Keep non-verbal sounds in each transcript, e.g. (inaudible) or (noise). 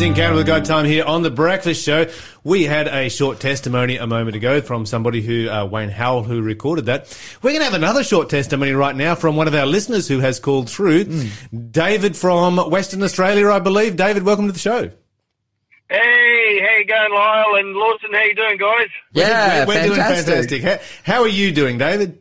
is Encounter with God time here on The Breakfast Show. We had a short testimony a moment ago from somebody who, uh, Wayne Howell, who recorded that. We're going to have another short testimony right now from one of our listeners who has called through. Mm. David from Western Australia, I believe. David, welcome to the show. Hey, how you going, Lyle and Lawson? How you doing, guys? Yeah, we're, we're doing fantastic. How, how, are you doing, David?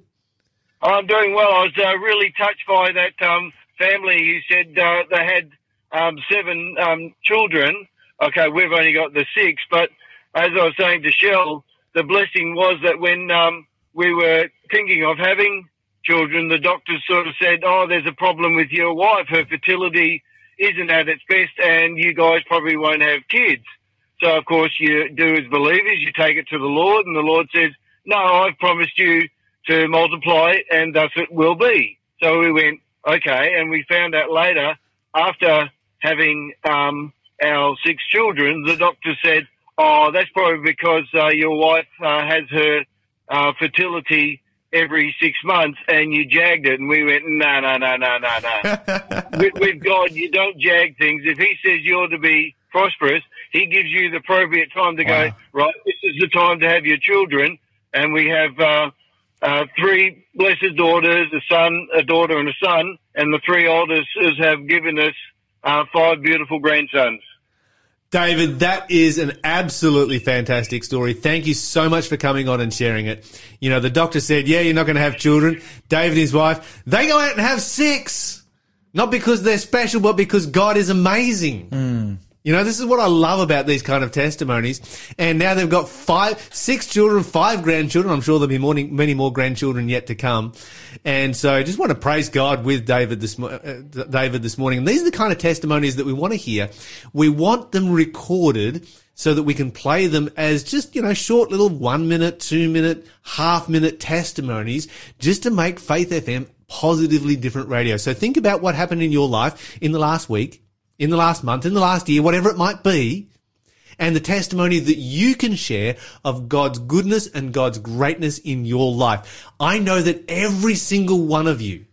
I'm doing well. I was uh, really touched by that um, family who said uh, they had um, seven um, children. Okay, we've only got the six, but as I was saying to Shell, the blessing was that when um, we were thinking of having children, the doctors sort of said, "Oh, there's a problem with your wife. Her fertility isn't at its best, and you guys probably won't have kids." So, of course, you do as believers, you take it to the Lord, and the Lord says, "No, I've promised you to multiply, and thus it will be." So we went, "Okay," and we found out later after having um, our six children, the doctor said, "Oh, that's probably because uh, your wife uh, has her uh, fertility every six months, and you jagged it." And we went, "No, no, no, no, no, no. (laughs) with, with God, you don't jag things. If He says you're to be prosperous, He gives you the appropriate time to wow. go. Right, this is the time to have your children." And we have. Uh, uh, three blessed daughters, a son, a daughter, and a son, and the three oldest have given us uh, five beautiful grandsons. David, that is an absolutely fantastic story. Thank you so much for coming on and sharing it. You know, the doctor said, yeah, you're not going to have children. David and his wife, they go out and have six. Not because they're special, but because God is amazing. Mm. You know, this is what I love about these kind of testimonies. And now they've got five, six children, five grandchildren. I'm sure there'll be many, many more grandchildren yet to come. And so I just want to praise God with David this, uh, David this morning. And these are the kind of testimonies that we want to hear. We want them recorded so that we can play them as just, you know, short little one minute, two minute, half minute testimonies just to make Faith FM positively different radio. So think about what happened in your life in the last week in the last month, in the last year, whatever it might be, and the testimony that you can share of God's goodness and God's greatness in your life. I know that every single one of you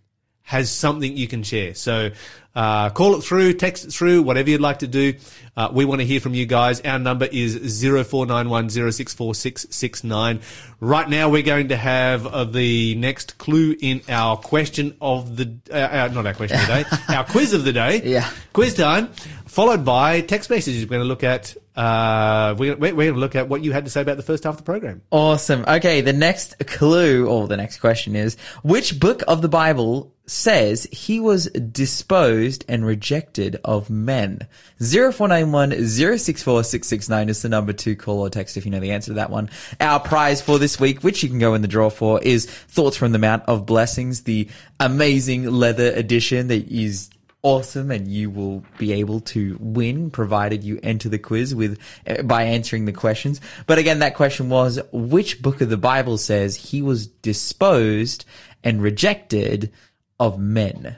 has something you can share. So uh, call it through, text it through, whatever you'd like to do. Uh, we want to hear from you guys. Our number is 0491 Right now, we're going to have uh, the next clue in our question of the, uh, uh not our question of the day, (laughs) our quiz of the day. Yeah. Quiz time, followed by text messages. We're going to look at uh, we're, we're going to look at what you had to say about the first half of the program. Awesome. Okay, the next clue, or the next question is, which book of the Bible says he was disposed and rejected of men? 0491 064 669 is the number to call or text if you know the answer to that one. Our prize for this week, which you can go in the draw for, is Thoughts from the Mount of Blessings, the amazing leather edition that is awesome and you will be able to win provided you enter the quiz with uh, by answering the questions. But again, that question was which book of the Bible says he was disposed and rejected of men?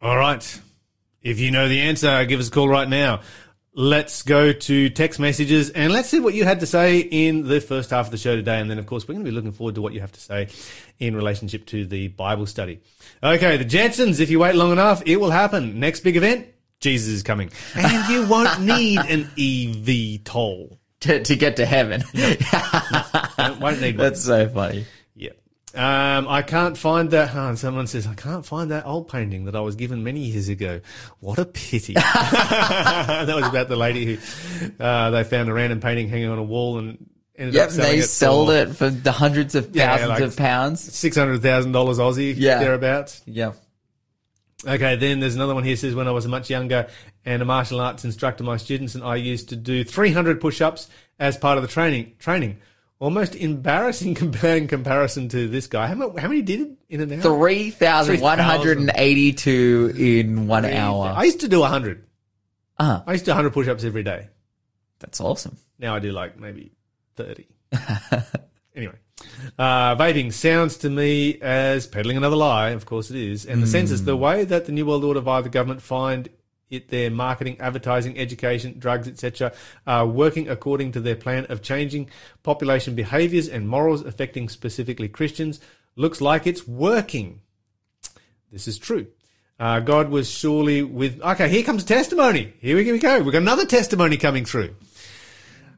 All right. If you know the answer, give us a call right now. Let's go to text messages and let's see what you had to say in the first half of the show today. And then, of course, we're going to be looking forward to what you have to say in relationship to the Bible study. Okay, the Jetsons, if you wait long enough, it will happen. Next big event, Jesus is coming. And you won't (laughs) need an eVTOL. To, to get to heaven. No. no, won't need (laughs) one. That's so funny. Um, I can't find that. Oh, someone says I can't find that old painting that I was given many years ago. What a pity! (laughs) (laughs) that was about the lady who uh, they found a random painting hanging on a wall and ended yep, up selling they it sold for, it for the hundreds of Yeah, thousands like of pounds. six hundred thousand dollars Aussie, Yeah. thereabouts. Yeah. Okay, then there's another one here says when I was much younger and a martial arts instructor, my students and I used to do 300 push-ups as part of the training. Training, almost embarrassing (laughs) in comparison to this guy. How many, how many did it in an hour? 3,182 in one hour. I used to do 100. Uh-huh. I used to do 100 push-ups every day. That's awesome. Now I do like maybe 30. (laughs) anyway, uh, vaping sounds to me as peddling another lie. Of course it is. And the census, the way that the New World Order via the government find it their marketing, advertising, education, drugs, etc., are working according to their plan of changing population behaviours and morals affecting specifically Christians. Looks like it's working. This is true. Uh, God was surely with. Okay, here comes testimony. Here we go. We've got another testimony coming through.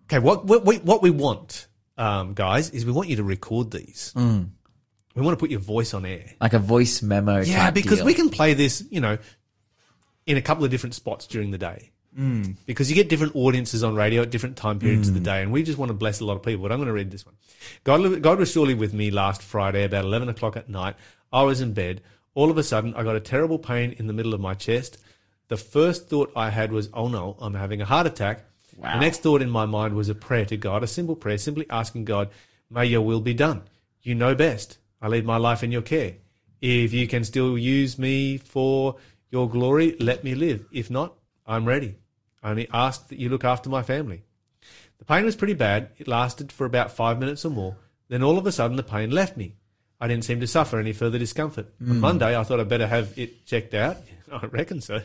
Okay, what what we, what we want, um, guys, is we want you to record these. We want to put your voice on air. Like a voice memo. Yeah, because deal. we can play this, you know, in a couple of different spots during the day. Mm. Because you get different audiences on radio at different time periods of the day, and we just want to bless a lot of people. But I'm going to read this one. God, God was surely with me last Friday about 11 o'clock at night. I was in bed. All of a sudden, I got a terrible pain in the middle of my chest. The first thought I had was, oh no, I'm having a heart attack. Wow. The next thought in my mind was a prayer to God, a simple prayer, simply asking God, may your will be done. You know best. I leave my life in your care. If you can still use me for your glory, let me live. If not, I'm ready. I only ask that you look after my family. The pain was pretty bad. It lasted for about five minutes or more. Then all of a sudden, the pain left me. I didn't seem to suffer any further discomfort. On hmm. Monday, I thought I'd better have it checked out. (laughs) I reckon so.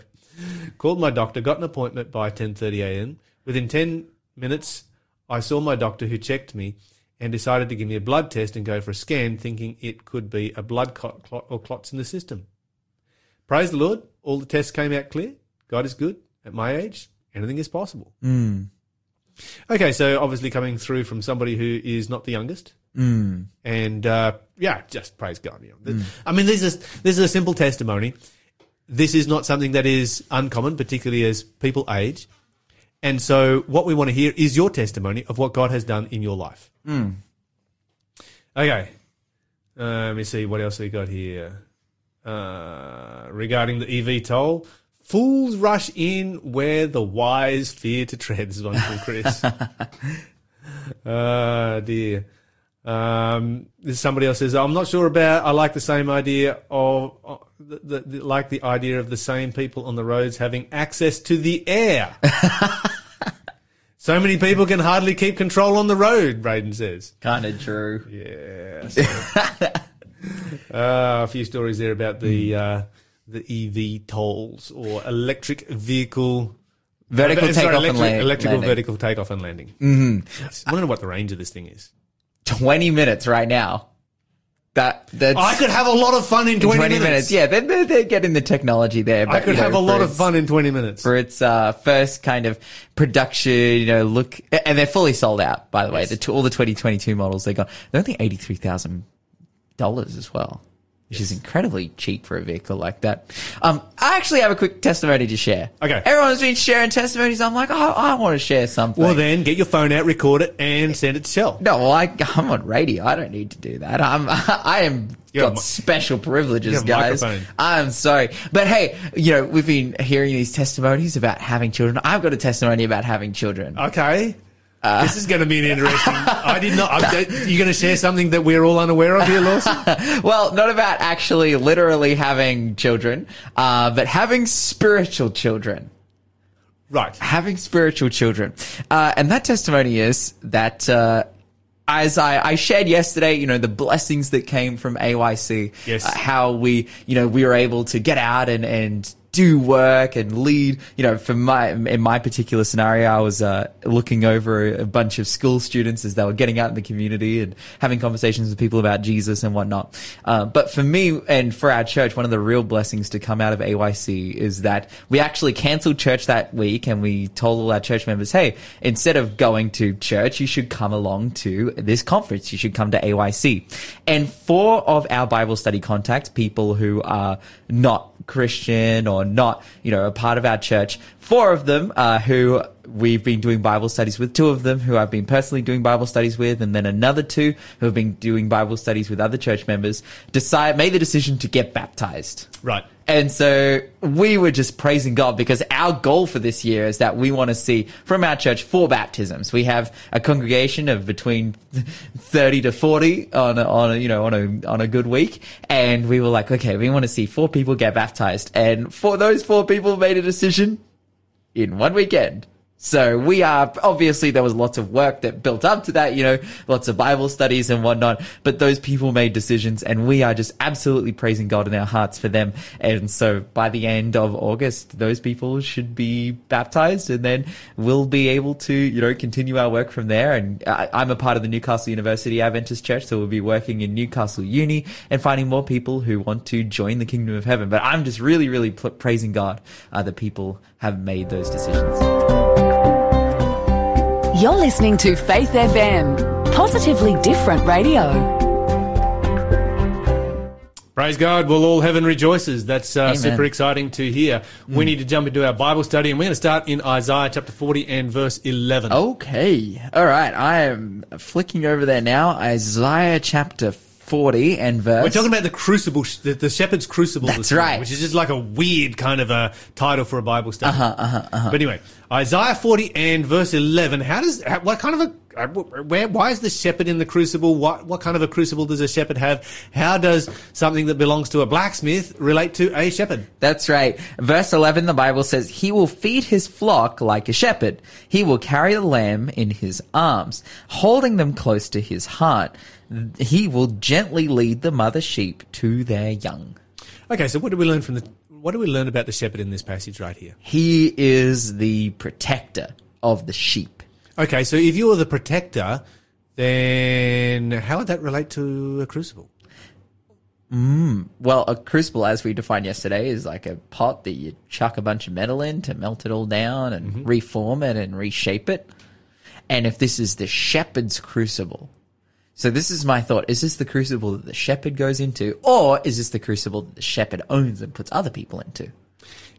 Called my doctor, got an appointment by 10:30 a.m. Within 10 minutes, I saw my doctor who checked me and decided to give me a blood test and go for a scan, thinking it could be a blood clot, clot or clots in the system. Praise the Lord, all the tests came out clear. God is good. At my age, anything is possible. Okay, so obviously coming through from somebody who is not the youngest, Mm. and uh, yeah, just praise God. You know. I mean, this is this is a simple testimony. This is not something that is uncommon, particularly as people age. And so, what we want to hear is your testimony of what God has done in your life. Okay, uh, let me see what else we got here uh, regarding the eVTOL. Fools rush in where the wise fear to tread. This is one from Chris. (laughs) Ah, dear. Um, this somebody else says, I'm not sure about, I like the same idea of, uh, the, the, the, like the idea of the same people on the roads having access to the air. (laughs) so many people can hardly keep control on the road, Braden says. Kind of true. Yeah. (laughs) so- (laughs) uh, a few stories there about the, uh, the eVTOLs or electric vehicle Vertical uh, sorry, takeoff and electric- land- electrical landing. vertical takeoff and landing. Mm-hmm. Yes. I wonder what the range of this thing is. 20 minutes right now. That, that's I could have a lot of fun in 20, 20 minutes. minutes. Yeah, they're, they're, they're getting the technology there. But, I could you know, have a lot for of fun in 20 minutes. For its uh, first kind of production, you know, look, and they're fully sold out, by the way. The, all the 2022 models, they got, they're only $83,000 as well, which is incredibly cheap for a vehicle like that. Um, I actually have a quick testimony to share. Okay. Everyone's been sharing testimonies. I'm like, oh, I want to share something. Well, then get your phone out, record it, and send it to Shell. No, well, I, I'm on radio. I don't need to do that. I'm, (laughs) I am You got special privileges, you have a guys. microphone. I'm sorry, but hey, you know we've been hearing these testimonies about having children. I've got a testimony about having children. Okay. This is going to be an interesting. (laughs) I did not. I'm, you're going to share something that we're all unaware of here, Lawson? (laughs) Well, not about actually literally having children, uh, but having spiritual children. right. having spiritual children. Uh, and that testimony is that, uh, as I, I shared yesterday, you know, the blessings that came from AYC, Yes. uh, how we, you know, we were able to get out and, and do work and lead, you know, for my, in my particular scenario, I was, uh, looking over a bunch of school students as they were getting out in the community and having conversations with people about Jesus and whatnot. Uh, but for me and for our church, one of the real blessings to come out of AYC is that we actually canceled church that week and we told all our church members, hey, instead of going to church, you should come along to this conference. You should come to AYC. And four of our Bible study contacts, people who are not Christian or not, you know, a part of our church, four of them, uh, who we've been doing Bible studies with, two of them who I've been personally doing Bible studies with, and then another two who have been doing Bible studies with other church members, decide, made the decision to get baptized. Right. And so we were just praising God because our goal for this year is that we want to see from our church four baptisms. We have a congregation of between (laughs) 30 to 40 on a, on a, you know, on a, on a good week. And we were like, okay, we want to see four people get baptized. And for those four people made a decision in one weekend So we are obviously there was lots of work that built up to that, you know, lots of Bible studies and whatnot. But those people made decisions, and we are just absolutely praising God in our hearts for them. And so by the end of August, those people should be baptized, and then we'll be able to, you know, continue our work from there. And I, I'm a part of the Newcastle University Adventist Church, so we'll be working in Newcastle Uni and finding more people who want to join the kingdom of heaven. But I'm just really, really praising God uh, that people have made those decisions. You're listening to Faith FM, positively different radio. Praise God. Well, all heaven rejoices. That's uh, super exciting to hear. We need to jump into our Bible study, and we're going to start in Isaiah chapter 40 and verse 11. Okay. All right. I am flicking over there now. Isaiah chapter 40 and verse. We're talking about the crucible, the, the shepherd's crucible. That's right. Which is just like a weird kind of a title for a Bible study. Uh-huh, uh-huh, uh-huh. But anyway, Isaiah 40 and verse 11. How does, how, what kind of a, uh, where, why is the shepherd in the crucible? What, what kind of a crucible does a shepherd have? How does something that belongs to a blacksmith relate to a shepherd? That's right. Verse 11, the Bible says, He will feed his flock like a shepherd. He will carry the lamb in his arms, holding them close to his heart. He will gently lead the mother sheep to their young. Okay, so what do we learn from the, what do we learn about the shepherd in this passage right here? He is the protector of the sheep. Okay, so if you're the protector, then how would that relate to a crucible? Hmm, well, a crucible, as we defined yesterday, is like a pot that you chuck a bunch of metal in to melt it all down and mm-hmm. reform it and reshape it. And if this is the shepherd's crucible, so this is my thought: is this the crucible that the shepherd goes into, or is this the crucible that the shepherd owns and puts other people into?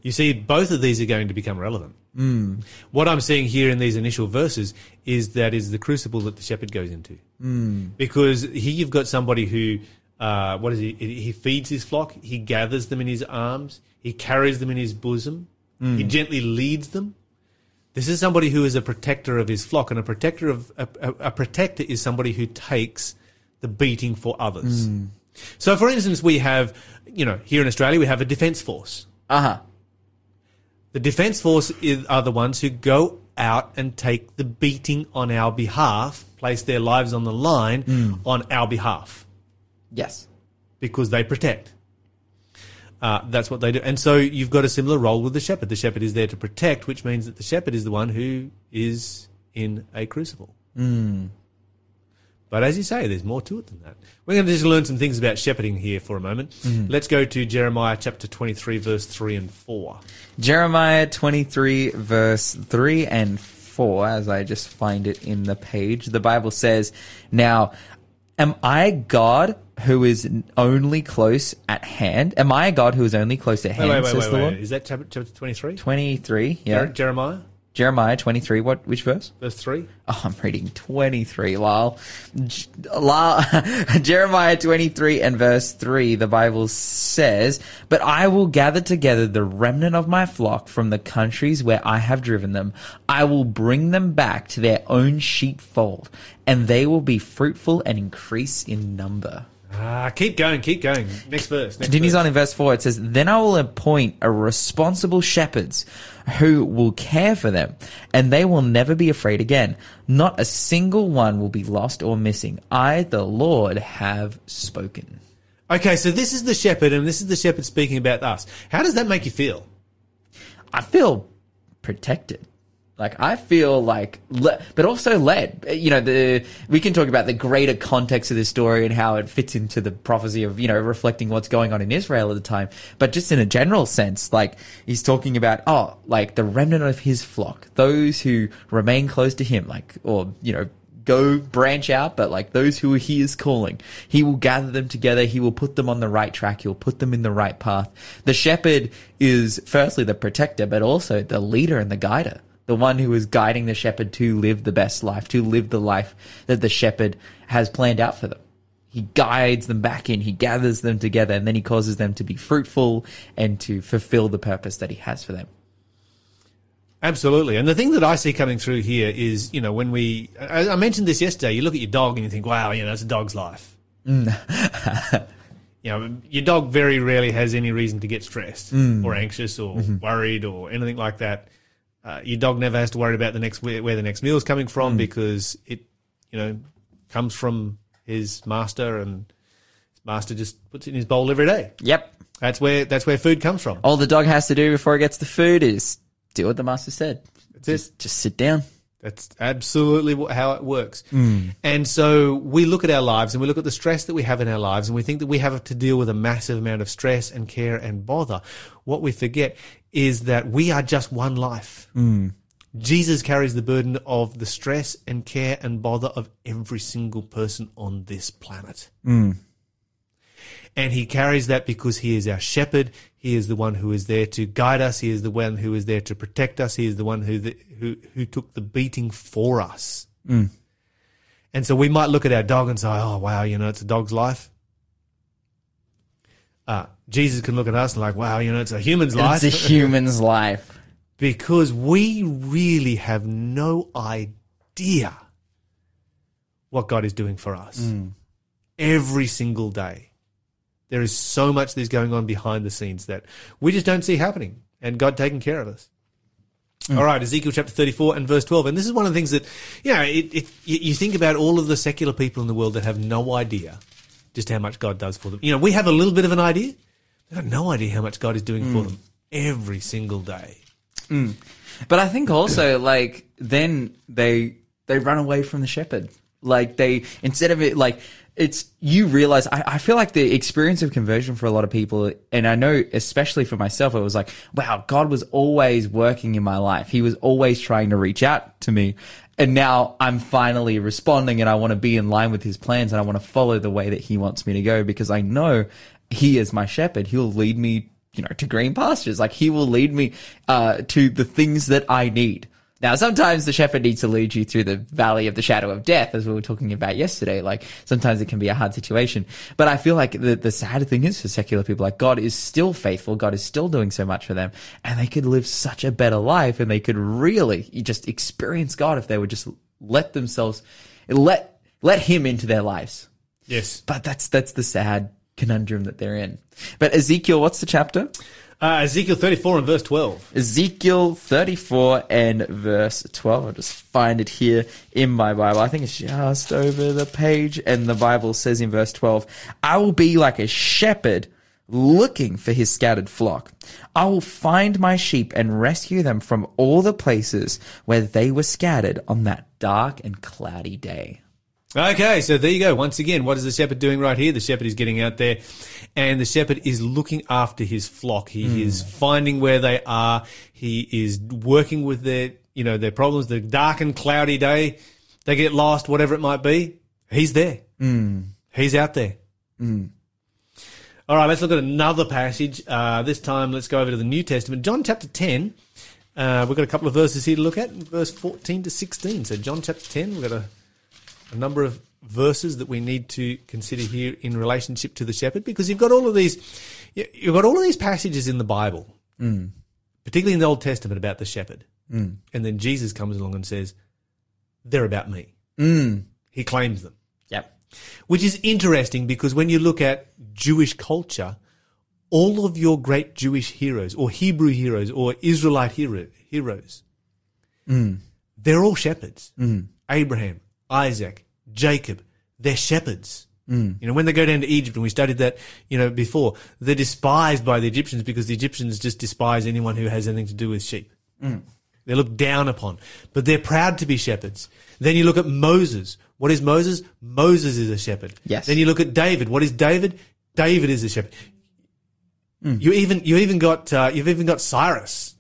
You see, both of these are going to become relevant. Mm. What I'm seeing here in these initial verses is that is the crucible that the shepherd goes into. Mm. Because here you've got somebody who, uh, what is he? He feeds his flock. He gathers them in his arms. He carries them in his bosom. He gently leads them. This is somebody who is a protector of his flock, and a protector of a, a, a protector is somebody who takes the beating for others. So, for instance, we have, you know, here in Australia, we have a defence force. Uh huh. The defence force is, are the ones who go out and take the beating on our behalf, place their lives on the line on our behalf Yes. because they protect. Uh, that's what they do. And so you've got a similar role with the shepherd. The shepherd is there to protect, which means that the shepherd is the one who is in a crucible. But as you say, there's more to it than that. We're going to just learn some things about shepherding here for a moment. Let's go to Jeremiah chapter 23, verse 3 and 4. Jeremiah 23, verse 3 and 4, as I just find it in the page. The Bible says, Now, am I God who is only close at hand? Am I a God who is only close at hand, wait, wait, says wait, the wait. Lord? Is that chapter, chapter 23? 23, yeah. Jeremiah, Jeremiah 23, what, which verse? verse 3? Oh, I'm reading 23, lol. J- lol. (laughs) Jeremiah 23 and verse 3, the Bible says, But I will gather together the remnant of my flock from the countries where I have driven them. I will bring them back to their own sheepfold, and they will be fruitful and increase in number. Ah, keep going, keep going. Next verse. Next Continues verse. on in verse 4, it says, Then I will appoint a responsible shepherds who will care for them, and they will never be afraid again. Not a single one will be lost or missing. I, the Lord, have spoken. Okay, so this is the shepherd, and this is the shepherd speaking about us. How does that make you feel? I feel protected. Like I feel like, le- but also led. You know, the we can talk about the greater context of this story and how it fits into the prophecy of you know reflecting what's going on in Israel at the time. But just in a general sense, like he's talking about, oh, like the remnant of his flock, those who remain close to him, like or you know go branch out, but like those who he is calling, he will gather them together. He will put them on the right track. He'll put them in the right path. The shepherd is firstly the protector, but also the leader and the guider. The one who is guiding the shepherd to live the best life, to live the life that the shepherd has planned out for them. He guides them back in, he gathers them together, and then he causes them to be fruitful and to fulfill the purpose that he has for them. Absolutely. And the thing that I see coming through here is, you know, when we, I, I mentioned this yesterday, you look at your dog and you think, wow, you know, it's a dog's life. Mm. (laughs) you know, your dog very rarely has any reason to get stressed mm. or anxious or mm-hmm. worried or anything like that. Uh, your dog never has to worry about the next where, where the next meal is coming from because it, you know, comes from his master, and his master just puts it in his bowl every day. Yep. That's where that's where food comes from. All the dog has to do before it gets the food is do what the master said. That's Just, it. just sit down. That's absolutely how it works. And so we look at our lives and we look at the stress that we have in our lives and we think that we have to deal with a massive amount of stress and care and bother. What we forget is that we are just one life. Hmm. Jesus carries the burden of the stress and care and bother of every single person on this planet. Hmm. And he carries that because he is our shepherd. He is the one who is there to guide us. He is the one who is there to protect us. He is the one who the, who who took the beating for us. Hmm. And so we might look at our dog and say, "Oh wow, you know, it's a dog's life." Uh, Jesus can look at us and like, "Wow, you know, it's a human's life." It's a (laughs) human's life. because we really have no idea what God is doing for us every single day. There is so much that's going on behind the scenes that we just don't see happening, and God taking care of us. All right, Ezekiel chapter 34 and verse 12. And this is one of the things that, you know, it, it, you think about all of the secular people in the world that have no idea just how much God does for them. You know, we have a little bit of an idea. They've got no idea how much God is doing for mm. them every single day. Mm. But I think also like then they they run away from the shepherd. Like they instead of it like it's you realize I, I feel like the experience of conversion for a lot of people and I know especially for myself it was like wow God was always working in my life he was always trying to reach out to me and now I'm finally responding and I want to be in line with his plans and I want to follow the way that he wants me to go because I know he is my shepherd he'll lead me you know, to green pastures. Like he will lead me uh, to the things that I need. Now, sometimes the shepherd needs to lead you through the valley of the shadow of death, as we were talking about yesterday. Like sometimes it can be a hard situation, but I feel like the the sad thing is for secular people, like God is still faithful. God is still doing so much for them, and they could live such a better life, and they could really just experience God if they would just let themselves let let Him into their lives. Yes. But that's that's the sad conundrum that they're in. But Ezekiel, what's the chapter? Uh, Ezekiel 34 and verse 12. Ezekiel 34 and verse 12. I'll just find it here in my Bible. I think it's just over the page. And the Bible says in verse 12, I will be like a shepherd looking for his scattered flock. I will find my sheep and rescue them from all the places where they were scattered on that dark and cloudy day. Okay, so there you go. Once again, what is the shepherd doing right here? The shepherd is getting out there and the shepherd is looking after his flock. He is finding where they are. He is working with their, you know, their problems. The dark and cloudy day, they get lost, whatever it might be. He's there. He's out there. All right, let's look at another passage. Uh, this time, let's go over to the New Testament. John chapter 10. Uh, we've got a couple of verses here to look at, verse 14 to 16. So, John chapter 10, we've got a, a number of verses that we need to consider here in relationship to the shepherd because you've got all of these, you- you've got all of these passages in the Bible, mm. particularly in the Old Testament about the shepherd. Mm. And then Jesus comes along and says, they're about me. Mm. He claims them Yep. which is interesting because when you look at Jewish culture, all of your great Jewish heroes or Hebrew heroes or Israelite hero, heroes, they're all shepherds. Abraham, Isaac, Jacob, they're shepherds. Hmm. You know, when they go down to Egypt, and we studied that, you know, before, they're despised by the Egyptians because the Egyptians just despise anyone who has anything to do with sheep. Hmm. They're looked down upon, but they're proud to be shepherds. Then you look at Moses. What is Moses? Moses is a shepherd. Yes. Then you look at David. What is David? David is a shepherd. Hmm. You even you even got uh, you've even got Cyrus.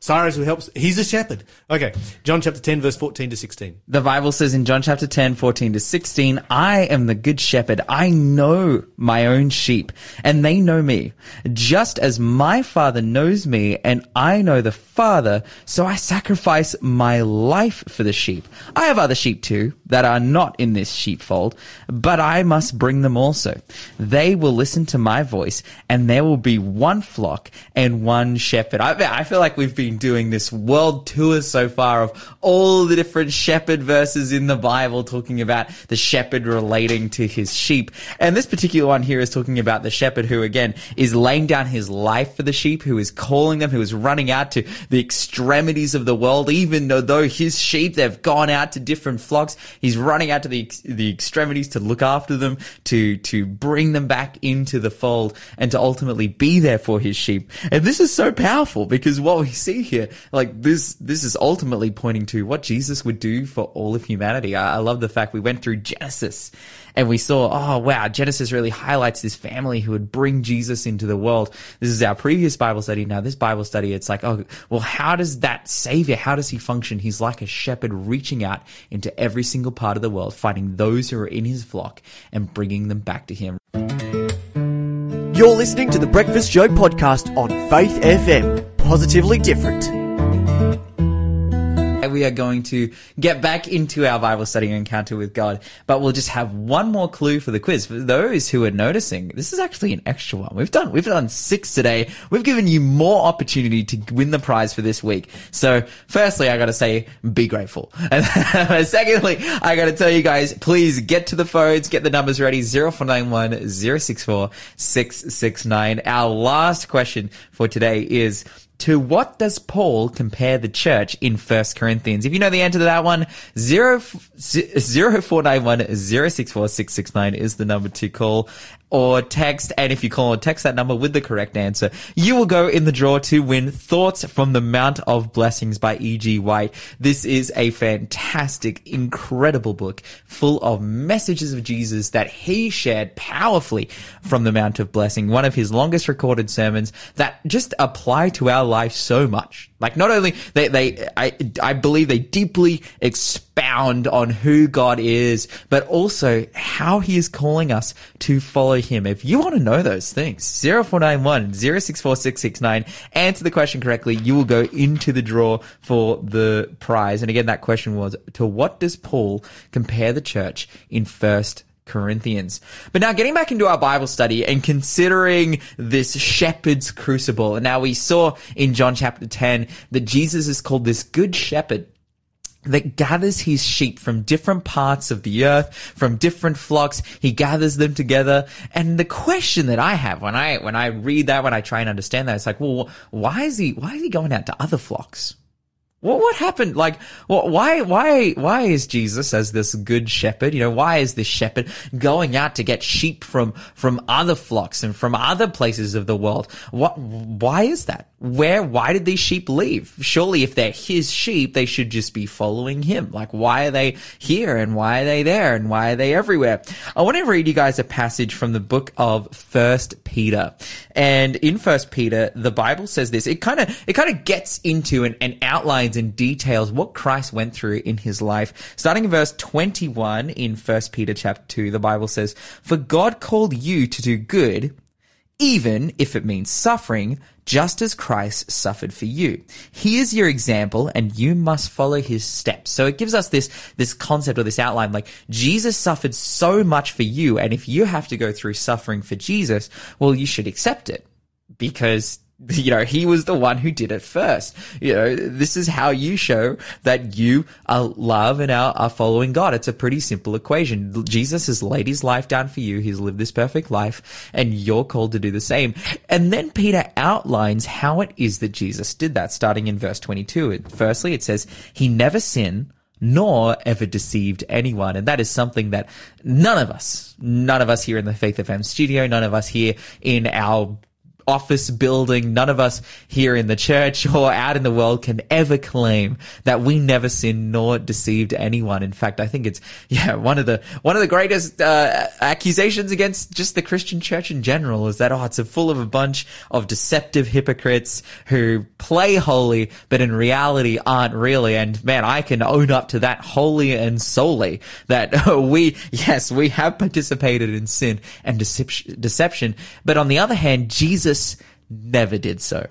Cyrus who helps. He's a shepherd. Okay, John chapter ten verse fourteen to sixteen. The Bible says in John chapter 10, 14 to 16, I am the good shepherd. I know my own sheep and they know me. Just as my father knows me and I know the father, so I sacrifice my life for the sheep. I have other sheep too. That are not in this sheepfold, but I must bring them also. They will listen to my voice, and there will be one flock and one shepherd. I, I feel like we've been doing this world tour so far of all the different shepherd verses in the Bible, talking about the shepherd relating to his sheep. And this particular one here is talking about the shepherd who, again, is laying down his life for the sheep, who is calling them, who is running out to the extremities of the world, even though his sheep, they've gone out to different flocks. He's running out to the, the extremities to look after them, to, to bring them back into the fold and to ultimately be there for his sheep. And this is so powerful because what we see here, like this, this is ultimately pointing to what Jesus would do for all of humanity. I, I love the fact we went through Genesis and we saw, oh wow, Genesis really highlights this family who would bring Jesus into the world. This is our previous Bible study. Now this Bible study, it's like, oh, well, how does that savior, how does he function? He's like a shepherd reaching out into every single part of the world, finding those who are in his flock and bringing them back to him. You're listening to the Breakfast Show podcast on Faith FM. Positively different. We are going to get back into our Bible study encounter with God, but we'll just have one more clue for the quiz. For those who are noticing, this is actually an extra one. We've done, we've done six today. We've given you more opportunity to win the prize for this week. So firstly, I gotta say, be grateful. And (laughs) secondly, I gotta tell you guys, please get to the phones, get the numbers ready, 0491 064 669. Our last question for today is, to what does Paul compare the church in First Corinthians? If you know the answer to that one, 0, 0491 064 is the number to call or text. And if you call or text that number with the correct answer, you will go in the draw to win Thoughts from the Mount of Blessings by E.G. White. This is a fantastic, incredible book full of messages of Jesus that he shared powerfully from the Mount of Blessing. One of his longest recorded sermons that just apply to our life so much. Like not only they, they, I, I believe they deeply expound on who God is, but also how he is calling us to follow him. If you want to know those things, 0491 064669, answer the question correctly, you will go into the draw for the prize. And again, that question was, to what does Paul compare the church in first Corinthians. But now getting back into our Bible study and considering this shepherd's crucible. And now we saw in John chapter 10 that Jesus is called this good shepherd that gathers his sheep from different parts of the earth, from different flocks. He gathers them together. And the question that I have when I, when I read that, when I try and understand that, it's like, well, why is he, why is he going out to other flocks? What what happened? Like, why why why is Jesus as this good shepherd? You know, why is this shepherd going out to get sheep from from other flocks and from other places of the world? What why is that? Where why did these sheep leave? Surely, if they're his sheep, they should just be following him. Like, why are they here and why are they there and why are they everywhere? I want to read you guys a passage from the book of First Peter, and in First Peter, the Bible says this. It kind of it kind of gets into and, and outlines and details what Christ went through in his life. Starting in verse 21 in first Peter chapter 2, the Bible says, For God called you to do good, even if it means suffering, just as Christ suffered for you. He is your example and you must follow his steps. So it gives us this, this concept or this outline, like Jesus suffered so much for you. And if you have to go through suffering for Jesus, well, you should accept it because (laughs) you know, he was the one who did it first. You know, this is how you show that you are love and are, are following God. It's a pretty simple equation. Jesus has laid his life down for you. He's lived this perfect life and you're called to do the same. And then Peter outlines how it is that Jesus did that starting in verse 22. Firstly, it says, he never sinned nor ever deceived anyone. And that is something that none of us, none of us here in the Faith FM studio, none of us here in our office building. None of us here in the church (laughs) or out in the world can ever claim that we never sinned nor deceived anyone. In fact, I think it's, (laughs) yeah, one of the, one of the greatest, uh, accusations against just the Christian church in general is that, oh, it's full of a bunch of deceptive hypocrites who play holy, but in reality aren't really. And man, I can own up to that wholly and solely that (laughs) we, yes, we have participated in sin and deception. But on the other hand, Jesus Never did so.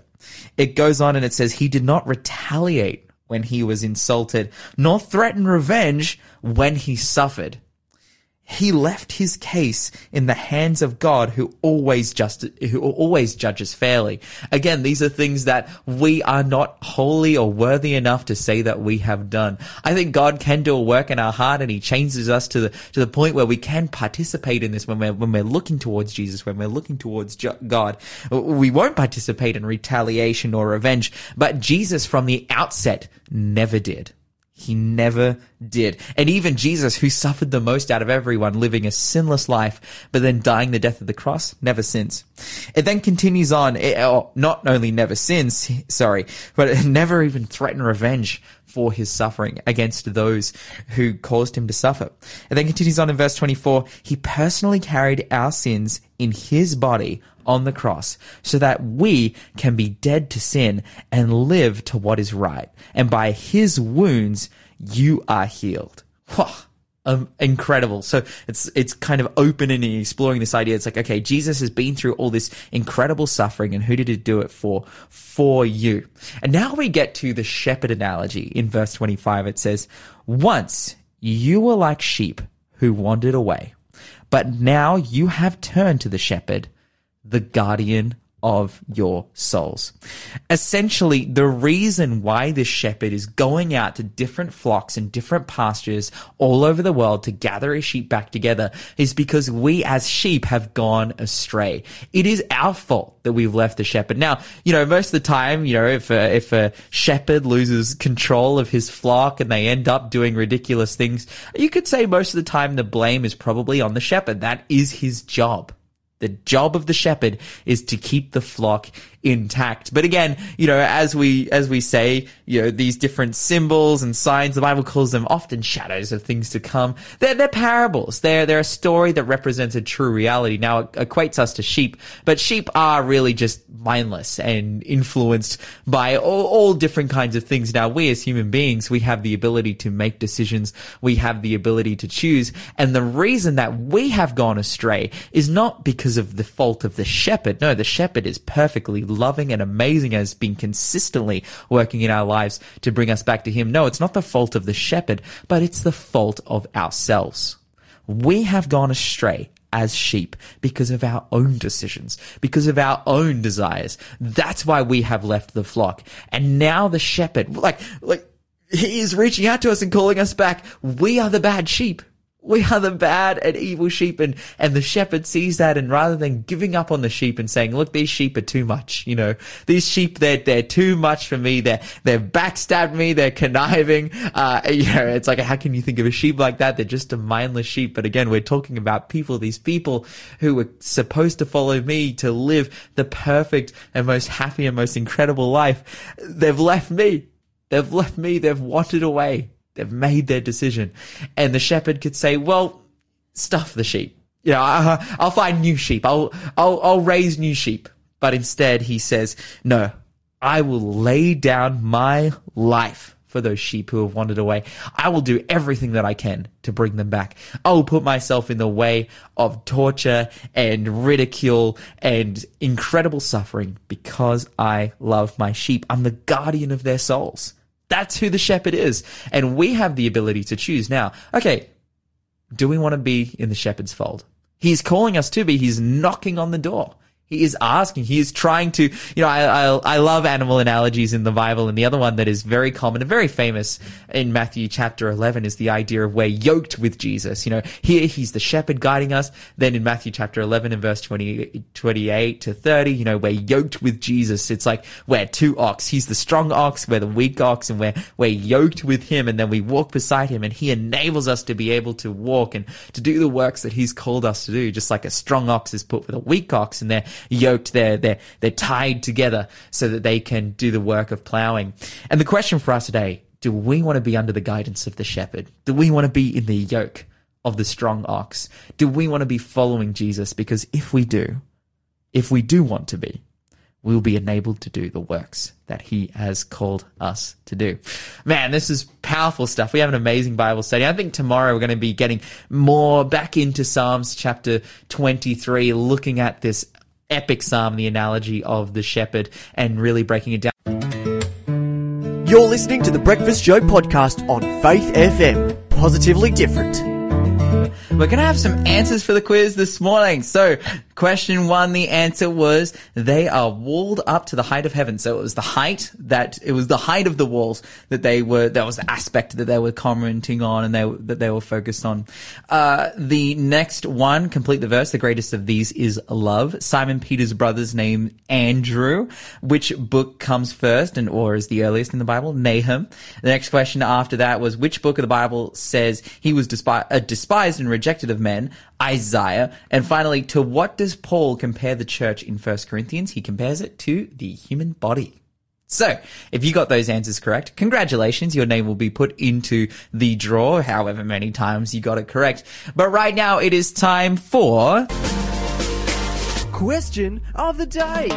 It goes on and it says, He did not retaliate when he was insulted, nor threaten revenge when he suffered. He left his case in the hands of God who always just, who always judges fairly. Again, these are things that we are not holy or worthy enough to say that we have done. I think God can do a work in our heart and he changes us to the, to the point where we can participate in this when we're, when we're looking towards Jesus, when we're looking towards God. We won't participate in retaliation or revenge, but Jesus from the outset never did. He never did. And even Jesus, who suffered the most out of everyone, living a sinless life, but then dying the death of the cross, never sins. It then continues on, it, oh, not only never sins, sorry, but it (laughs) never even threatened revenge for his suffering against those who caused him to suffer. It then continues on in verse 24, he personally carried our sins in his body on the cross so that we can be dead to sin and live to what is right. And by his wounds, you are healed. Um, incredible. So it's it's kind of open and exploring this idea. It's like, okay, Jesus has been through all this incredible suffering, and who did he do it for? For you. And now we get to the shepherd analogy in verse 25. It says, Once you were like sheep who wandered away, but now you have turned to the shepherd the guardian of your souls. Essentially, the reason why this shepherd is going out to different flocks and different pastures all over the world to gather his sheep back together is because we as sheep have gone astray. It is our fault that we've left the shepherd. Now, you know, most of the time, you know, if a, if a shepherd loses control of his flock and they end up doing ridiculous things, you could say most of the time the blame is probably on the shepherd. That is his job. The job of the shepherd is to keep the flock intact. But again, you know, as we, as we say, you know, these different symbols and signs, the Bible calls them often shadows of things to come. They're, they're parables. They're, they're a story that represents a true reality. Now it equates us to sheep, but sheep are really just mindless and influenced by all, all different kinds of things. Now we as human beings, we have the ability to make decisions. We have the ability to choose. And the reason that we have gone astray is not because of the fault of the shepherd. No, the shepherd is perfectly loving and amazing and has been consistently working in our lives to bring us back to Him. No, it's not the fault of the shepherd, but it's the fault of ourselves. We have gone astray as sheep because of our own decisions, because of our own desires. That's why we have left the flock. And now the shepherd, like, like, he is reaching out to us and calling us back. We are the bad sheep we are the bad and evil sheep and, and the shepherd sees that and rather than giving up on the sheep and saying, look, these sheep are too much, you know, these sheep, they're, they're too much for me. They're, they've backstabbed me. They're conniving. Uh, (laughs) you know, it's like, how can you think of a sheep like that? They're just a mindless sheep. But again, we're talking about people, these people who were supposed to follow me to live the perfect and most happy and most incredible life. They've left me. They've left me. They've wandered away. They've made their decision. And the shepherd could say, well, stuff the sheep. You know, I'll find new sheep. I'll, I'll, I'll raise new sheep. But instead he says, no, I will lay down my life for those sheep who have wandered away. I will do everything that I can to bring them back. I will put myself in the way of torture and ridicule and incredible suffering because I love my sheep. I'm the guardian of their souls. That's who the shepherd is. And we have the ability to choose now. Okay. Do we want to be in the shepherd's fold? He's calling us to be. He's knocking on the door. He is asking. He is trying to, you know, I, I, I, love animal analogies in the Bible. And the other one that is very common and very famous in Matthew chapter 11 is the idea of we're yoked with Jesus. You know, here he's the shepherd guiding us. Then in Matthew chapter 11 and verse 20, 28 to 30, you know, we're yoked with Jesus. It's like we're two ox. He's the strong ox. We're the weak ox and we're, we're yoked with him. And then we walk beside him and he enables us to be able to walk and to do the works that he's called us to do. Just like a strong ox is put with a weak ox and they're yoked, they're, they're, they're tied together so that they can do the work of plowing. And the question for us today, do we want to be under the guidance of the shepherd? Do we want to be in the yoke of the strong ox? Do we want to be following Jesus? Because if we do, if we do want to be, we'll be enabled to do the works that he has called us to do. Man, this is powerful stuff. We have an amazing Bible study. I think tomorrow we're going to be getting more back into Psalms chapter 23, looking at this epic psalm, the analogy of the shepherd, and really breaking it down. You're listening to the Breakfast Show podcast on Faith FM. Positively different. We're going to have some answers for the quiz this morning. So, question one, the answer was they are walled up to the height of heaven. So it was the height that, it was the height of the walls that they were, that was the aspect that they were commenting on and they, that they were focused on. Uh, the next one, complete the verse, the greatest of these is love. Simon Peter's brother's name, Andrew. Which book comes first and, or is the earliest in the Bible? Nahum. The next question after that was which book of the Bible says he was despi- uh, despised and rejected of men? Isaiah. And finally, to what does Paul compare the church in 1 Corinthians? He compares it to the human body. So, if you got those answers correct, congratulations. Your name will be put into the draw, however many times you got it correct. But right now, it is time for. Question of the day.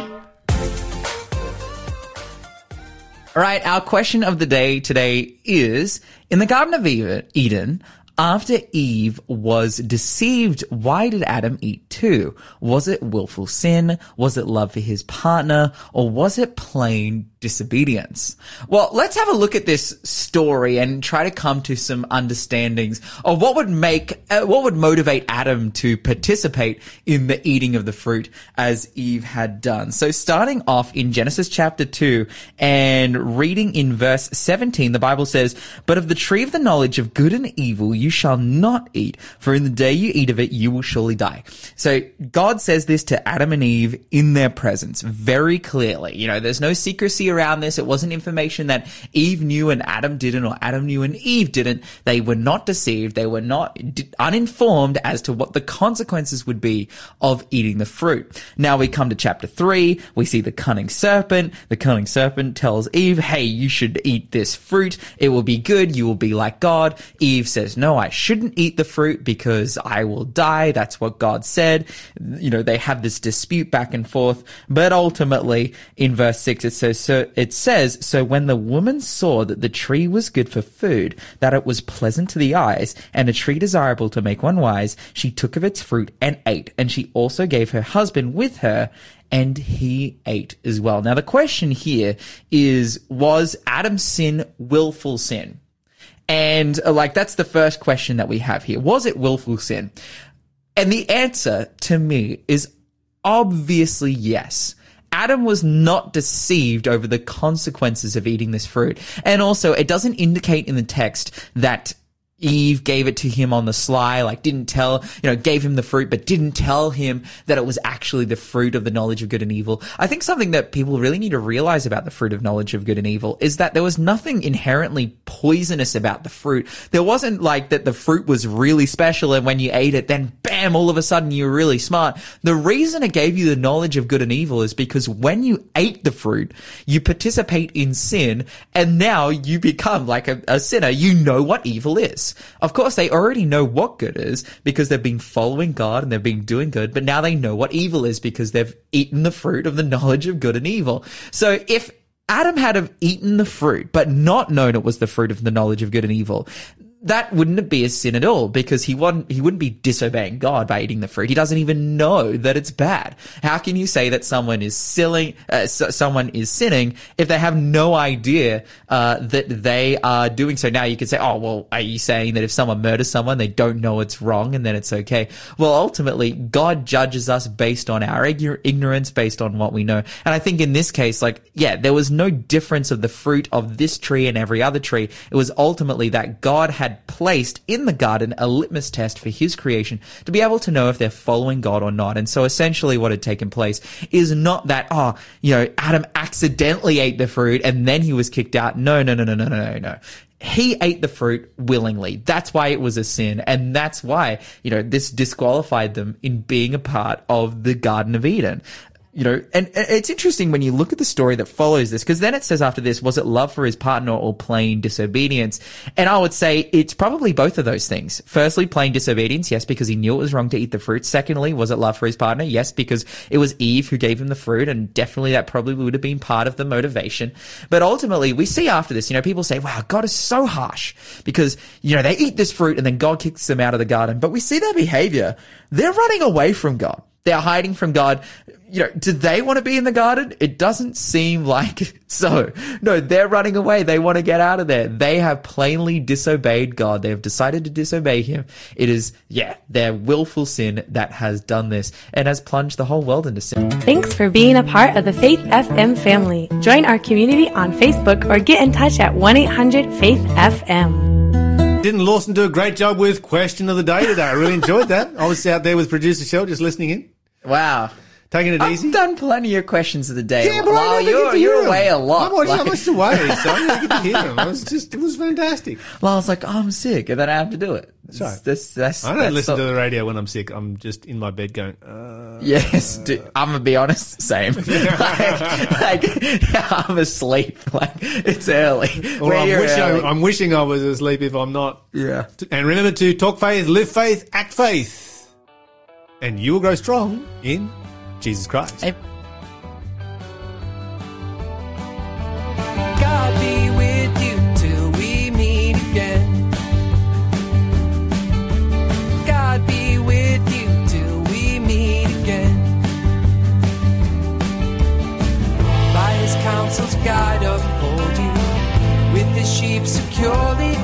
All right, our question of the day today is In the Garden of Eden, after Eve was deceived, why did Adam eat too? Was it willful sin? Was it love for his partner? Or was it plain disobedience? Well, let's have a look at this story and try to come to some understandings of what would make, uh, what would motivate Adam to participate in the eating of the fruit as Eve had done. So starting off in Genesis chapter 2 and reading in verse 17, the Bible says, But of the tree of the knowledge of good and evil you shall not eat, for in the day you eat of it you will surely die. So God says this to Adam and Eve in their presence very clearly. You know, there's no secrecy around this. It wasn't information that Eve knew and Adam didn't, or Adam knew and Eve didn't. They were not deceived. They were not uninformed as to what the consequences would be of eating the fruit. Now we come to chapter three. We see the cunning serpent. The cunning serpent tells Eve, Hey, you should eat this fruit. It will be good. You will be like God. Eve says, No, I shouldn't eat the fruit because I will die. That's what God said. You know, they have this dispute back and forth, but ultimately in verse six, it says, so it says, so when the woman saw that the tree was good for food, that it was pleasant to the eyes, and a tree desirable to make one wise, she took of its fruit and ate, and she also gave her husband with her, and he ate as well. Now the question here is, was Adam's sin willful sin? And uh, like, that's the first question that we have here. Was it willful sin? And the answer to me is obviously yes. Adam was not deceived over the consequences of eating this fruit. And also, it doesn't indicate in the text that Eve gave it to him on the sly, like didn't tell, you know, gave him the fruit, but didn't tell him that it was actually the fruit of the knowledge of good and evil. I think something that people really need to realize about the fruit of knowledge of good and evil is that there was nothing inherently poisonous about the fruit. There wasn't like that the fruit was really special and when you ate it, then bam, all of a sudden you were really smart. The reason it gave you the knowledge of good and evil is because when you ate the fruit, you participate in sin and now you become like a, a sinner. You know what evil is. Of course, they already know what good is because they've been following God and they've been doing good, but now they know what evil is because they've eaten the fruit of the (laughs) knowledge of good and evil. So if Adam had have eaten the fruit, but not known it was the fruit of the knowledge of good and evil, that wouldn't be a sin at all because he wouldn't he wouldn't be disobeying God by eating the fruit. He doesn't even know that it's bad. How can you say that someone is silly, uh, someone is sinning if they have no idea uh, that they are doing so? Now you could say, oh well, are you saying that if someone murders someone, they don't know it's wrong and then it's okay? Well, ultimately, God judges us based on our ignorance, based on what we know. And I think in this case, like yeah, there was no difference of the fruit of this tree and every other tree. It was ultimately that God had had placed in the garden a litmus test for his creation to be able to know if they're following God or not. And so essentially what had taken place is not that, oh, you know, Adam accidentally ate the fruit and then he was kicked out. No, no, no, no, no, no, no, no he ate the fruit willingly. That's why it was a sin. And that's why, you know, this disqualified them in being a part of the Garden of Eden you know, and it's interesting when you look at the story that follows this, because then it says after this, was it love for his partner or plain disobedience? And I would say it's probably both of those things. Firstly, plain disobedience, yes, because he knew it was wrong to eat the fruit. Secondly, was it love for his partner? Yes, because it was Eve who gave him the fruit, and definitely that probably would have been part of the motivation. But ultimately, we see after this, you know, people say, wow, God is so harsh because, you know, they eat this fruit and then God kicks them out of the garden. But we see their behavior. They're running away from God They're hiding from God. You know, do they want to be in the garden? It doesn't seem (laughs) like so. No, they're running away. They want to get out of there. They have plainly disobeyed God. They have decided to disobey Him. It is, yeah, their willful sin that has done this and has plunged the whole world into sin. Thanks for being a part of the Faith FM family. Join our community on Facebook or get in touch at 1 800 Faith FM. Didn't Lawson do a great job with question of the day today? I really enjoyed that. I was out there with producer Shell just listening in, Wow. taking it easy. I've done plenty of questions of the day. Yeah, but I never get you're, to hear you're them. away a lot. I was, I Like- was away, so I didn't get to hear them. It was just, it was fantastic. (laughs) Well, I was like, oh, I'm sick, and then I have to do it. That's. That's, that's, I don't that's listen so- to the radio when I'm sick. I'm just in my bed going, uh, Yes, I'm gonna be honest. Same. (laughs) like, like, (laughs) I'm asleep. Like it's early. or I'm early. I'm wishing I was asleep if I'm not. yeah. And remember to talk faith, live faith, act faith. And you will grow strong in Jesus Christ. Hey. sheep securely.